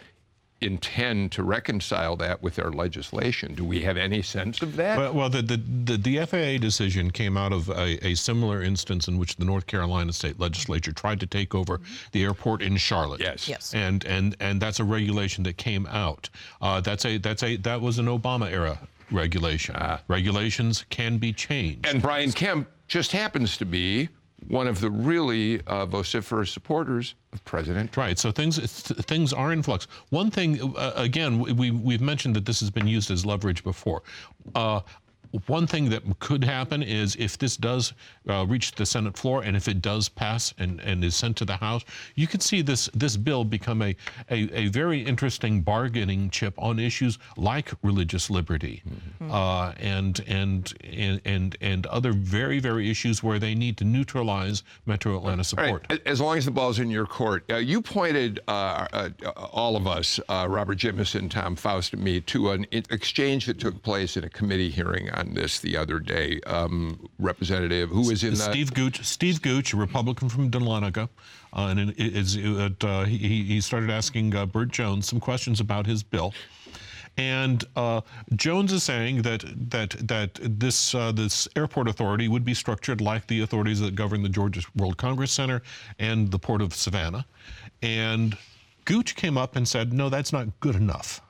S1: intend to reconcile that with their legislation. Do we have any sense of that?
S4: Well, well the, the, the, the, FAA decision came out of a, a, similar instance in which the North Carolina state legislature tried to take over the airport in Charlotte.
S1: Yes. Yes.
S4: And and and that's a regulation that came out. Uh, that's a that's a that was an Obama era regulation. Uh, Regulations can be changed.
S1: And Brian Kemp just happens to be one of the really uh, vociferous supporters of President
S4: Trump. Right. So things th- things are in flux. One thing, uh, again, we we've mentioned that this has been used as leverage before. Uh, one thing that could happen is if this does uh, reach the Senate floor and if it does pass and, and is sent to the House, you could see this this bill become a, a, a very interesting bargaining chip on issues like religious liberty mm-hmm. uh, and, and and and and other very very issues where they need to neutralize Metro Atlanta support.
S1: Right. As long as the ball's in your court, uh, you pointed uh, uh, all of us, uh, Robert Jimison, Tom Faust, and me, to an exchange that took place in a committee hearing on this the other day. Um, representative who is in
S4: Steve Gooch. Steve Gooch, a Republican from Dahlonega, uh, and it, it, it, uh, he, he started asking uh, Burt Jones some questions about his bill. And uh, Jones is saying that that that this uh, this airport authority would be structured like the authorities that govern the Georgia World Congress Center and the Port of Savannah. And Gooch came up and said, no, that's not good enough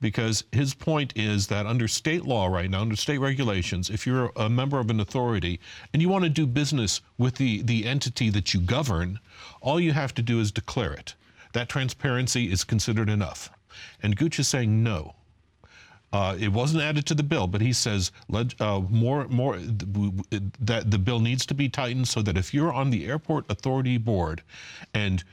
S4: because his point is that under state law right now, under state regulations, if you're a member of an authority and you want to do business with the, the entity that you govern, all you have to do is declare it. That transparency is considered enough. And Gooch is saying no. Uh, it wasn't added to the bill, but he says uh, more, more that the bill needs to be tightened so that if you're on the airport authority board and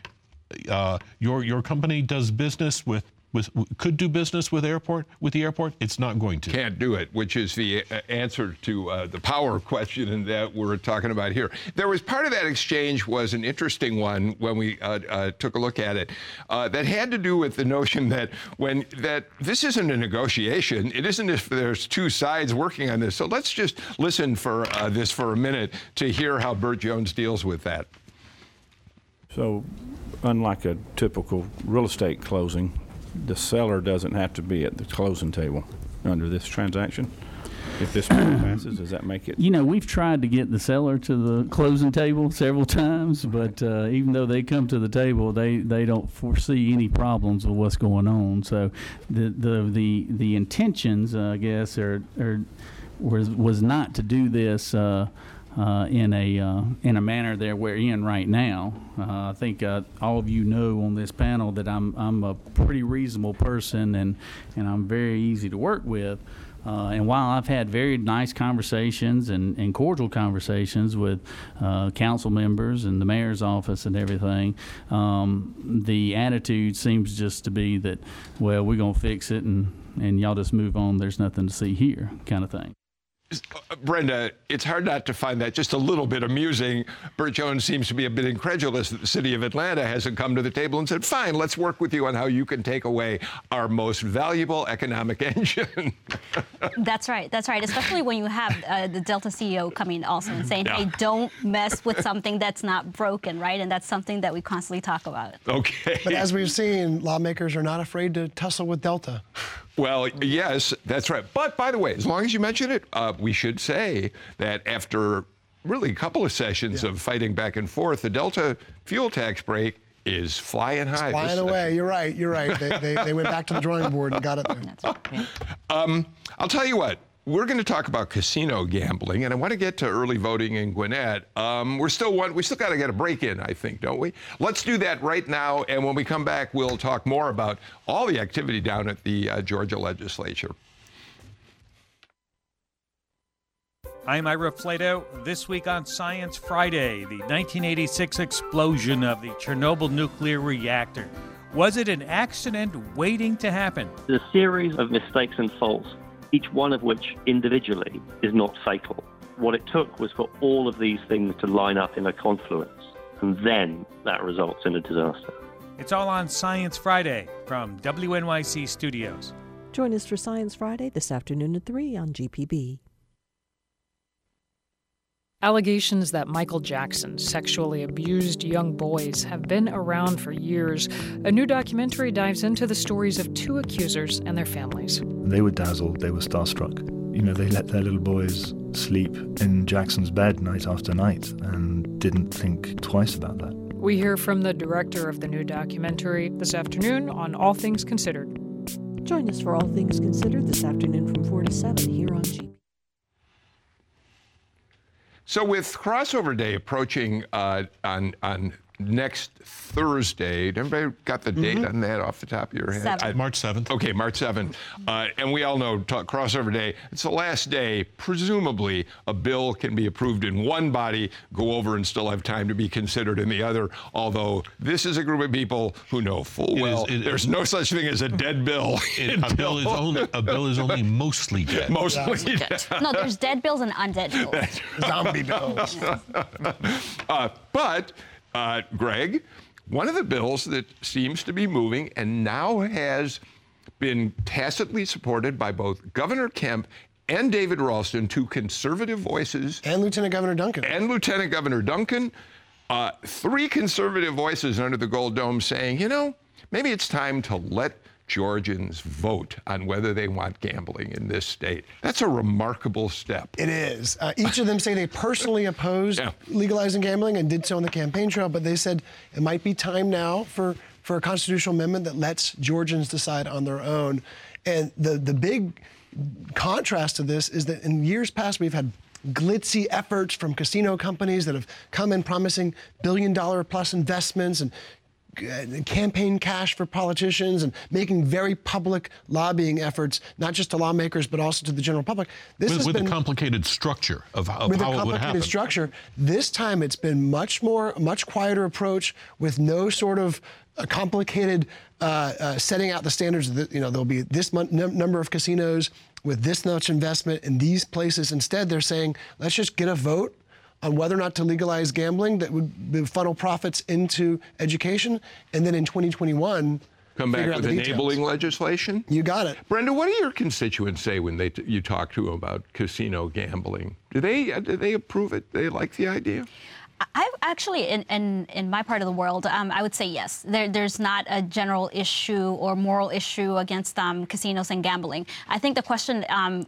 S4: uh, your your company does business with with could do business with airport with the airport it's not going to.
S1: Can't do it which is the uh, answer to uh, the power question and that we're talking about here. There was part of that exchange was an interesting one when we uh, uh, took a look at it uh, that had to do with the notion that when that this isn't a negotiation it isn't if there's two sides working on this. So let's just listen for uh, this for a minute to hear how Burt Jones deals with that.
S10: So unlike a typical real estate closing the seller doesn't have to be at the closing table under this transaction? If this passes, does that make it?
S11: You know, we've tried to get the seller to the closing table several times, but uh, even though they come to the table, they, they don't foresee any problems with what's going on. So the the the, the intentions, uh, I guess, are, are was was not to do this. Uh, uh, in a uh, in a manner that we're in right now. Uh, I think uh, all of you know on this panel that I'm I'm a pretty reasonable person and and I'm very easy to work with. Uh, and while I've had very nice conversations and, and cordial conversations with uh, council members and the mayor's office and everything, um, the attitude seems just to be that, well, we're going to fix it and, and y'all just move on. There's nothing to see here, kind of thing.
S1: Brenda, it's hard not to find that just a little bit amusing. Burt Jones seems to be a bit incredulous that the city of Atlanta hasn't come to the table and said, fine, let's work with you on how you can take away our most valuable economic engine.
S3: that's right. That's right. Especially when you have uh, the Delta CEO coming also and saying, yeah. hey, don't mess with something that's not broken, right? And that's something that we constantly talk about.
S1: Okay.
S5: But as we've seen, lawmakers are not afraid to tussle with Delta.
S1: Well, yes, that's right. But by the way, as long as you mention it, uh, we should say that after really a couple of sessions yeah. of fighting back and forth, the Delta fuel tax break is flying high.
S5: It's flying away. You're right. You're right. They, they, they, went back to the drawing board and got it there.
S1: that's Um, I'll tell you what. We're going to talk about casino gambling, and I want to get to early voting in Gwinnett. Um, we're still one, we still got to get a break in, I think, don't we? Let's do that right now, and when we come back, we'll talk more about all the activity down at the uh, Georgia legislature.
S12: I'm Ira Flatow. This week on Science Friday, the 1986 explosion of the Chernobyl nuclear reactor. Was it an accident waiting to happen?
S13: A series of mistakes and faults, each one of which individually is not fatal. What it took was for all of these things to line up in a confluence, and then that results in a disaster.
S12: It's all on Science Friday from WNYC Studios.
S14: Join us for Science Friday this afternoon at 3 on GPB.
S15: Allegations that Michael Jackson sexually abused young boys have been around for years. A new documentary dives into the stories of two accusers and their families.
S16: They were dazzled, they were starstruck. You know, they let their little boys sleep in Jackson's bed night after night and didn't think twice about that.
S15: We hear from the director of the new documentary this afternoon on All Things Considered.
S14: Join us for All Things Considered this afternoon from 4 to 7 here on GPB.
S1: So with crossover day approaching uh, on on next Thursday. Everybody got the date
S4: Mhm.
S1: on that off the top of your head?
S4: Seventh.
S1: I-
S4: March 7th.
S1: Okay, March 7th. Uh, and we all know talk, crossover day. It's the last day. Presumably, a bill can be approved in one body, go over, and still have time to be considered in the other. Although this is a group of people who know full
S4: It
S1: well
S4: is- it-
S1: there's no such thing as a dead bill.
S4: It- a bill is only a bill is only mostly dead.
S1: Mostly dead.
S3: no, there's dead bills and undead bills.
S5: Zombie bills.
S1: uh, but, uh, Greg, one of the bills that seems to be moving and now has been tacitly supported by both Governor Kemp and David Ralston, two conservative voices,
S5: and Lieutenant Governor Duncan,
S1: and Lieutenant Governor Duncan, uh, three conservative voices under the Gold Dome saying, you know, maybe it's time to let Georgians vote on whether they want gambling in this state. That's a remarkable step.
S5: It is. Uh, each of them say they personally opposed legalizing gambling and did so on the campaign trail, but they said it might be time now for, for a constitutional amendment that lets Georgians decide on their own. And the, the big contrast to this is that in years past, we've had glitzy efforts from casino companies that have come in promising billion dollar plus investments and campaign cash for politicians and making very public lobbying efforts, not just to lawmakers but also to the general public. This
S4: with
S5: has
S4: with
S5: been
S4: a complicated structure of, of
S5: with a
S4: how it would
S5: complicated structure. This time it's been much more, much quieter approach with no sort of uh, complicated uh, uh, setting out the standards. That, you know, there'll be this mon- num- number of casinos with this much investment in these places. Instead, they're saying, let's just get a vote on whether or not to legalize gambling that would would funnel profits into education, and then in 2021.
S1: Come back
S5: figure
S1: with
S5: the details.
S1: enabling legislation?
S5: You got it.
S1: Brenda, what do your constituents say when they t- you talk to them about casino gambling? Do they uh, do they approve it? They like the idea?
S3: I actually, in, in, in my part of the world, um, I would say yes. There, there's not a general issue or moral issue against um, casinos and gambling. I think the question um,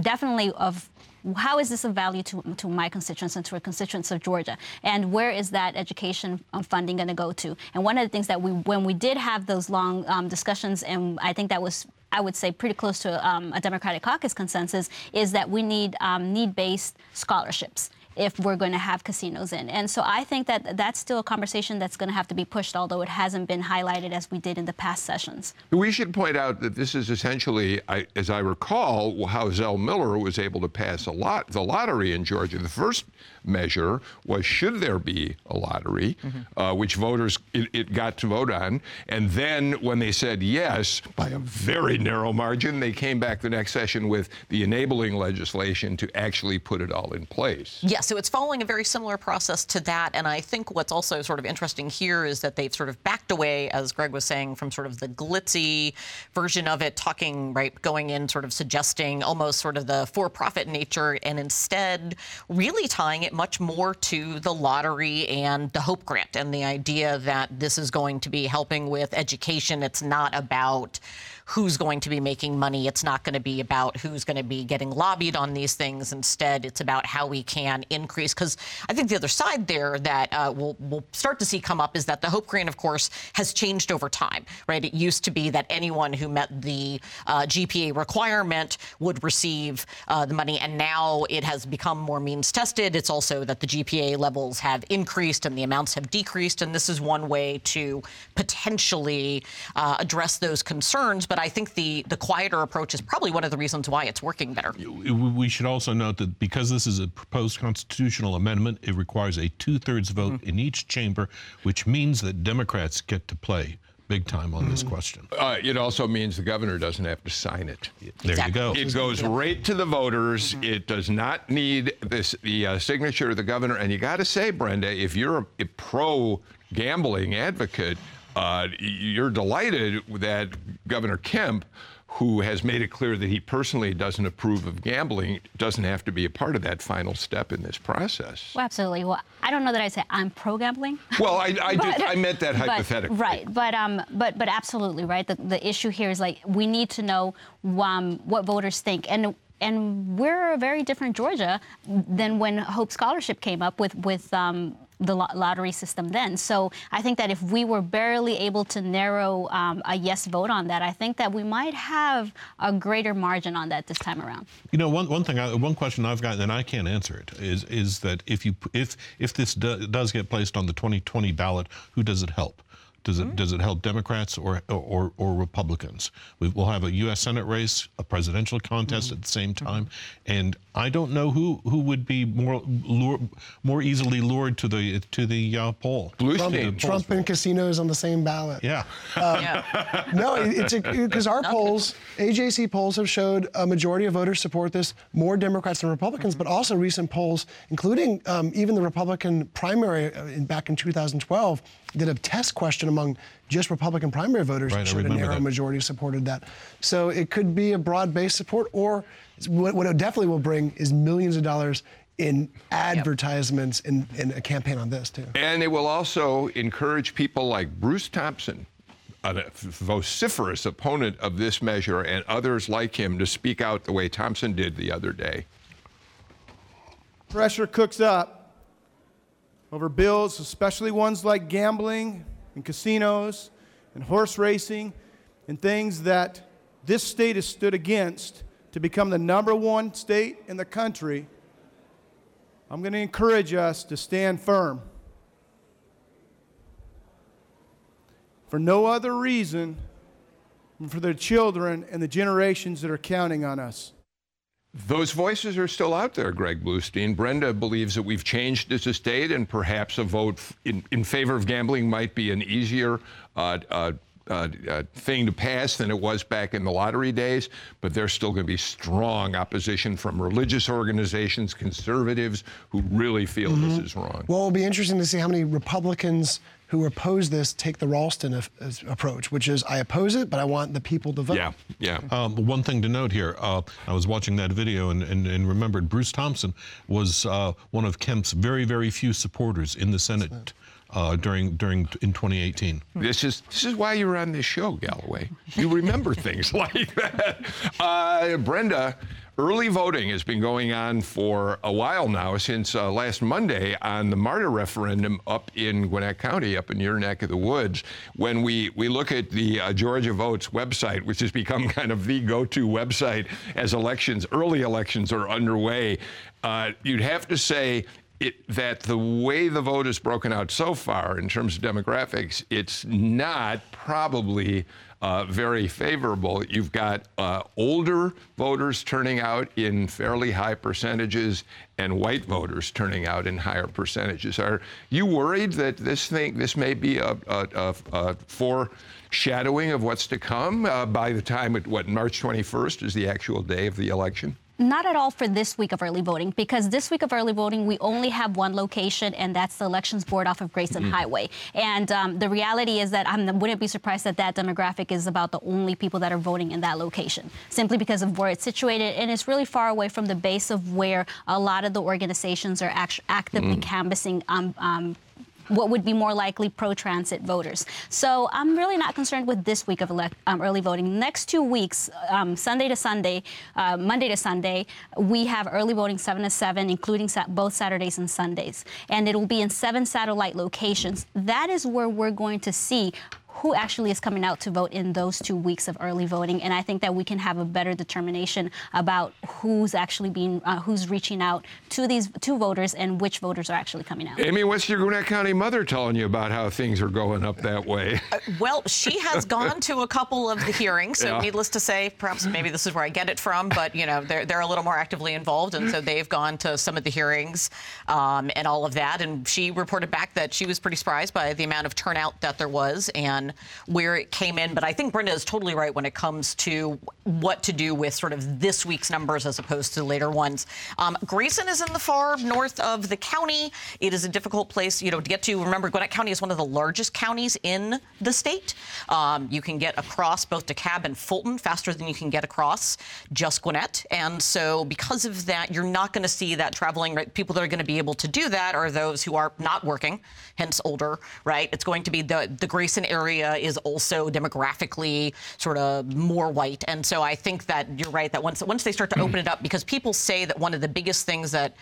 S3: definitely of how is this of value to, to my constituents and to the constituents of Georgia? And where is that education um, funding going to go to? And one of the things that we, when we did have those long um, discussions, and I think that was I would say pretty close to um, a Democratic caucus consensus, is that we need um, need-based scholarships if we're going to have casinos in. And so I think that that's still a conversation that's going to have to be pushed, although it hasn't been highlighted as we did in the past sessions.
S1: We should point out that this is essentially, I, as I recall, how Zell Miller was able to pass a lot the lottery in Georgia. The first measure was should there be a lottery, uh, which voters it, it got to vote on, and then when they said yes by a very narrow margin, they came back the next session with the enabling legislation to actually put it all in place.
S2: Yeah, so it's following a very similar process to that. And I think what's also sort of interesting here is that they've sort of backed away, as Greg was saying, from sort of the glitzy version of it, talking, right, going in, sort of suggesting almost sort of the for profit nature, and instead really tying it much more to the lottery and the Hope Grant and the idea that this is going to be helping with education. It's not about who's going to be making money. It's not going to be about who's going to be getting lobbied on these things. Instead, it's about how we can increase. Because I think the other side there that uh, we'll, we'll start to see come up is that the Hope Grant, of course, has changed over time, right? It used to be that anyone who met the uh, GPA requirement would receive uh, the money, and now it has become more means tested. It's also that the GPA levels have increased and the amounts have decreased, and this is one way to potentially uh, address those concerns. But I think the the quieter approach is probably one of the reasons why it's working better.
S4: We should also note that because this is a proposed constitutional amendment, it requires a two-thirds vote mm. in each chamber, which means that Democrats get to play big time on this mm. question.
S1: Uh, it also means the governor doesn't have to sign it.
S4: There exactly. you go.
S1: It goes right to the voters. Mm-hmm. It does not need this the uh, signature of the governor. And you got to say, Brenda, if you're a, a pro gambling advocate, uh, you're delighted that Governor Kemp who has made it clear that he personally doesn't approve of gambling, doesn't have to be a part of that final step in this process.
S3: Well, absolutely. Well, I don't know that I say I'm pro gambling.
S1: Well, I, I, but, did, I meant that hypothetically.
S3: But, right, but um, but but absolutely right. The, the issue here is like we need to know um, what voters think, and and we're a very different Georgia than when Hope Scholarship came up with with um, the lottery system then. So I think that if we were barely able to narrow um, a yes vote on that, I think that we might have a greater margin on that this time around.
S4: You know, one, one thing, I, one question I've got, and I can't answer it, is is that if you if if this do, does get placed on the 2020 ballot, who does it help? Does it mm-hmm. does it help Democrats or or, or Republicans? We, will have a U.S. Senate race, a presidential contest mm-hmm. at the same time, mm-hmm. and I don't know who, who would be more lure, more easily lured to the to the uh, poll.
S5: Trump, Trump and casinos on the same ballot.
S4: Yeah.
S5: Um, yeah. no, it's because our polls, AJC polls, have showed a majority of voters support this, more Democrats than Republicans, mm-hmm. but also recent polls, including um, even the Republican primary uh, in, back in 2012 did a test question among just Republican primary voters
S4: right,
S5: showed a narrow
S4: that.
S5: majority supported that. So it could be a broad-based support, or what, what, it definitely will bring is millions of dollars in advertisements yep. in, in a campaign on this too.
S1: And it will also encourage people like Bruce Thompson, a vociferous opponent of this measure, and others like him to speak out the way Thompson did the other day.
S17: Pressure cooks up over bills, especially ones like gambling and casinos and horse racing and things that this state has stood against to become the number one state in the country, I'm going to encourage us to stand firm. For no other reason than for their children and the generations that are counting on us.
S1: Those voices are still out there, Greg Bluestein. Brenda believes that we've changed as a state, and perhaps a vote in, in favor of gambling might be an easier uh, uh, uh, uh, thing to pass than it was back in the lottery days, but there's still going to be strong opposition from religious organizations, conservatives who really feel mm-hmm. this is wrong.
S5: Well, it'll be interesting to see how many Republicans who oppose this take the Ralston af- approach, which is I oppose it, but I want the people to vote.
S1: Yeah, yeah.
S4: Um, one thing to note here, uh, I was watching that video and, and, and remembered Bruce Thompson was uh, one of Kemp's very, very few supporters in the Senate. Uh, during during in 2018.
S1: This is this is why you're on this show, Galloway. You remember things like that. Uh, Brenda, Early voting has been going on for a while now, since uh, last Monday on the MARTA referendum up in Gwinnett County, up in your neck of the woods. When we, we look at the uh, Georgia Votes website, which has become kind of the go to website as elections, early elections are underway, uh, you'd have to say it, that the way the vote is broken out so far in terms of demographics, it's not probably uh, very favorable. You've got uh, older voters turning out in fairly high percentages and white voters turning out in higher percentages. Are you worried that this thing, this may be a, a, a, a foreshadowing of what's to come uh, by the time, it, what, March 21st is the actual day of the election?
S3: Not at all for this week of early voting, because this week of early voting, we only have one location, and that's the Elections Board off of Grayson mm-hmm. Highway. And um, the reality is that I wouldn't be surprised that that demographic is about the only people that are voting in that location, simply because of where it's situated, and it's really far away from the base of where a lot of the organizations are act- actively mm. canvassing um, um, what would be more likely pro-transit voters. So I'm really not concerned with this week of elect, um, early voting. Next two weeks, um, Sunday to Sunday, uh, Monday to Sunday, we have early voting 7 to 7, including sa- both Saturdays and Sundays. And it will be in seven satellite locations. That is where we're going to see who actually is coming out to vote in those two weeks of early voting. And I think that we can have a better determination about who's actually being, uh, who's reaching out to these two voters and which voters are actually coming out.
S1: Amy, what's your Gwinnett County mother telling you about how things are going up that way?
S2: Uh, well, she has gone to a couple of the hearings, so
S1: Yeah.
S2: needless to say, perhaps maybe this is where I get it from, but you know, they're, they're a little more actively involved, and so they've gone to some of the hearings um, and all of that. And she reported back that she was pretty surprised by the amount of turnout that there was and where it came in. But I think Brenda is totally right when it comes to what to do with sort of this week's numbers as opposed to later ones. Um, Grayson is in the far north of the county. It is a difficult place, you know, to get to. Remember, Gwinnett County is one of the largest counties in the state. Um, you can get across both DeKalb and Fulton faster than you can get across just Gwinnett. And so, because of that, you're not going to see that traveling. Right? People that are going to be able to do that are those who are not working, hence older, right? It's going to be the the Grayson area is also demographically sort of more white, and so I think that you're right that once once they start to open it up, because people say that one of the biggest things that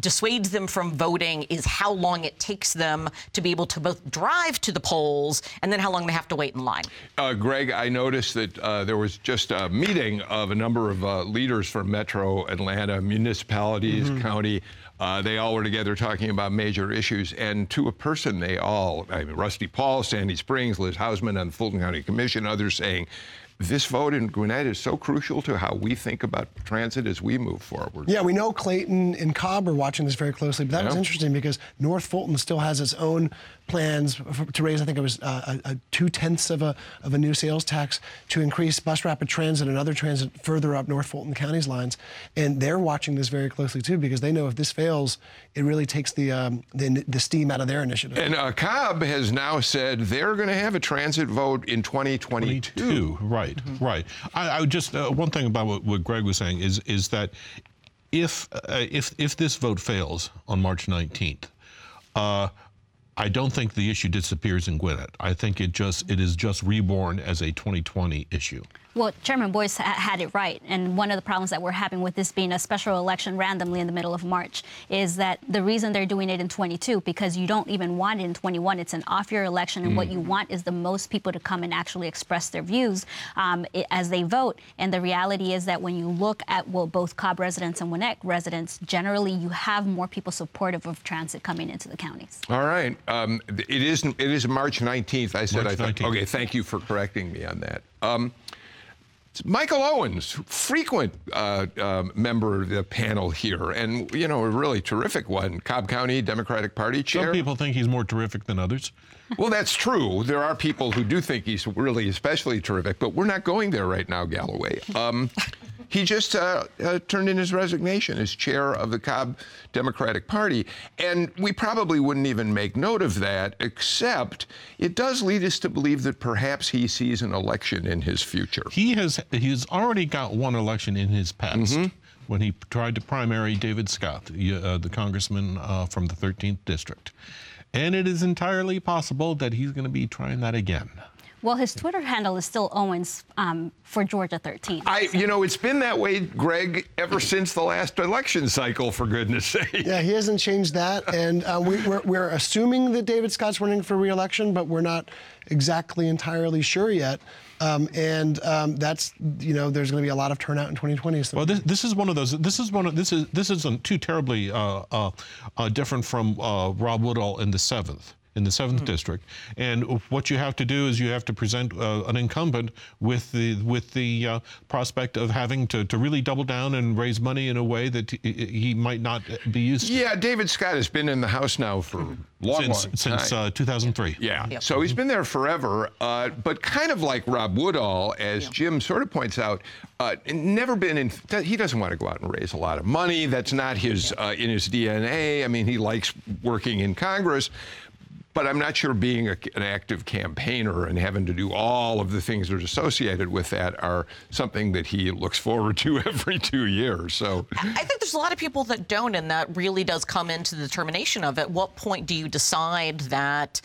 S2: dissuades them from voting is how long it takes them to be able to both drive to the polls and then how long they have to wait in line.
S1: Uh, Greg, I noticed that uh, there was just a meeting of a number of uh, leaders from Metro Atlanta, municipalities,
S18: Mhm.
S1: county. Uh, they all were together talking about major issues, and to a person, they all, I mean, Rusty Paul, Sandy Springs, Liz Hausmann on the Fulton County Commission, others saying, this vote in Gwinnett is so crucial to how we think about transit as we move forward.
S5: Yeah, we know Clayton and Cobb are watching this very closely, but that was interesting because North Fulton still has its own plans for, to raise, I think it was uh, a, a two tenths of a of a new sales tax to increase bus rapid transit and other transit further up North Fulton County's lines, and they're watching this very closely too because they know if this fails, it really takes the um, the, the steam out of their initiative.
S1: And uh, Cobb has now said they're going to have a transit vote in 2022.
S4: Two, right, right. I, I would just uh, one thing about what, what Greg was saying is is that if uh, if if this vote fails on March 19th, uh, I don't think the issue disappears in Gwinnett. I think it just it is just reborn as a 2020 issue.
S3: Well, Chairman Boyce ha- had it right. And one of the problems that we're having with this being a special election randomly in the middle of March is that the reason they're doing it in 22, because you don't even want it in 21. It's an off year election. And what
S19: Mm.
S3: you want is the most people to come and actually express their views um, i- as they vote. And the reality is that when you look at well, both Cobb residents and Gwinnett residents, generally you have more people supportive of transit coming into the counties.
S1: All right. Um, it, is, it is March 19th. I said
S4: March
S1: I thought.
S4: 19th.
S1: Okay, thank you for correcting me on that. Um, it's Michael Owens, frequent uh, um, member of the panel here, and you know a really terrific one. Cobb County Democratic Party chair.
S4: Some people think he's more terrific than others.
S1: Well, that's true. There are people who do think he's really especially terrific, but we're not going there right now, Galloway. Um, he just uh, uh, turned in his resignation as chair of the Cobb Democratic Party. And we probably wouldn't even make note of that, except it does lead us to believe that perhaps he sees an election in his future.
S4: He has he's already got one election in his past when he tried to primary David Scott, the, uh, the congressman uh, from the 13th district, and it is entirely possible that he's going to be trying that again.
S3: Well, his Twitter handle is still Owens um, for Georgia 13.
S1: I, you know, it's been that way, Greg, ever since the last election cycle, for goodness sake.
S5: Yeah, he hasn't changed that, and uh, we, we're, we're assuming that David Scott's running for re-election, but we're not exactly entirely sure yet. Um, and um, that's you know, there's going to be a lot of turnout in 2020. So
S4: Well, this, this is one of those. This is one of this is this isn't too terribly uh, uh, uh, different from uh, Rob Woodall in the seventh in the 7th district. And what you have to do is you have to present uh, an incumbent with the with the uh, prospect of having to, to really double down and raise money in a way that he, he might not be used to.
S1: Yeah, David Scott has been in the House now for a long,
S4: Since-
S1: long
S4: since,
S1: time.
S4: uh, 2003.
S1: Yeah,
S4: Yep.
S1: so he's been there forever. Uh, but kind of like Rob Woodall, as Jim sort of points out, uh, never been in. He doesn't want to go out and raise a lot of money. That's not his uh, in his DNA. I mean, he likes working in Congress. But I'm not sure being a, an active campaigner and having to do all of the things that are associated with that are something that he looks forward to every two years. So
S2: I think there's a lot of people that don't, and that really does come into the determination of at what point do you decide that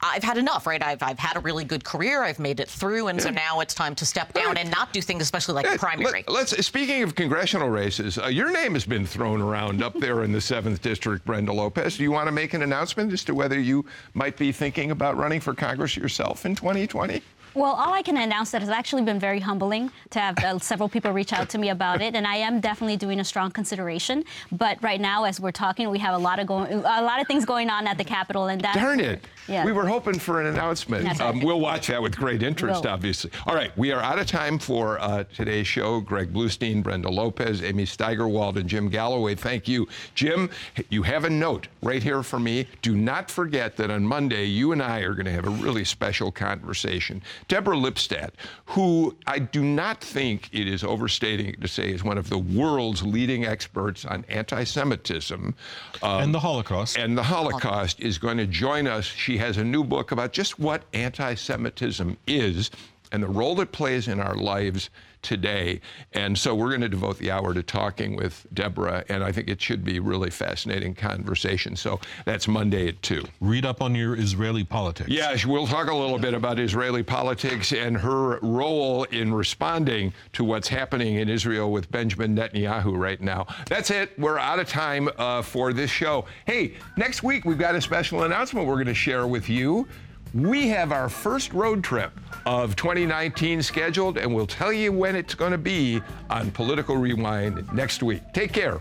S2: I've had enough, right? I've, I've had a really good career. I've made it through. And so now it's time to step down and not do things, especially like a primary.
S1: Let, us speaking of congressional races, uh, your name has been thrown around up there in the 7th District, Brenda Lopez. Do you want to make an announcement as to whether you might be thinking about running for Congress yourself in 2020?
S3: Well, all I can announce that has actually been very humbling to have uh, several people reach out to me about it, and I am definitely doing a strong consideration. But right now, as we're talking, we have a lot of going, a lot of things going on at the Capitol, and that.
S1: Darn it!
S3: Yeah.
S1: We were hoping for an announcement. Um, we'll watch that with great interest,
S3: Will.
S1: obviously. All right, we are out of time for uh, today's show. Greg Bluestein, Brenda Lopez, Amy Steigerwalt, and Jim Galloway. Thank you, Jim. You have a note right here for me. Do not forget that on Monday, you and I are going to have a really special conversation. Deborah Lipstadt, who I do not think it is overstating to say is one of the world's leading experts on anti-Semitism um,
S4: and the Holocaust.
S1: and the Holocaust, is going to join us. She has a new book about just what anti-Semitism is and the role it plays in our lives today. And so we're going to devote the hour to talking with Deborah, and I think it should be really fascinating conversation. So that's Monday at 2.
S4: Read up on your Israeli politics.
S1: Yes, we'll talk a little bit about Israeli politics and her role in responding to what's happening in Israel with Benjamin Netanyahu right now. That's it. We're out of time uh, for this show. Hey, next week we've got a special announcement we're going to share with you. We have our first road trip of 2019 scheduled, and we'll tell you when it's going to be on Political Rewind next week. Take care.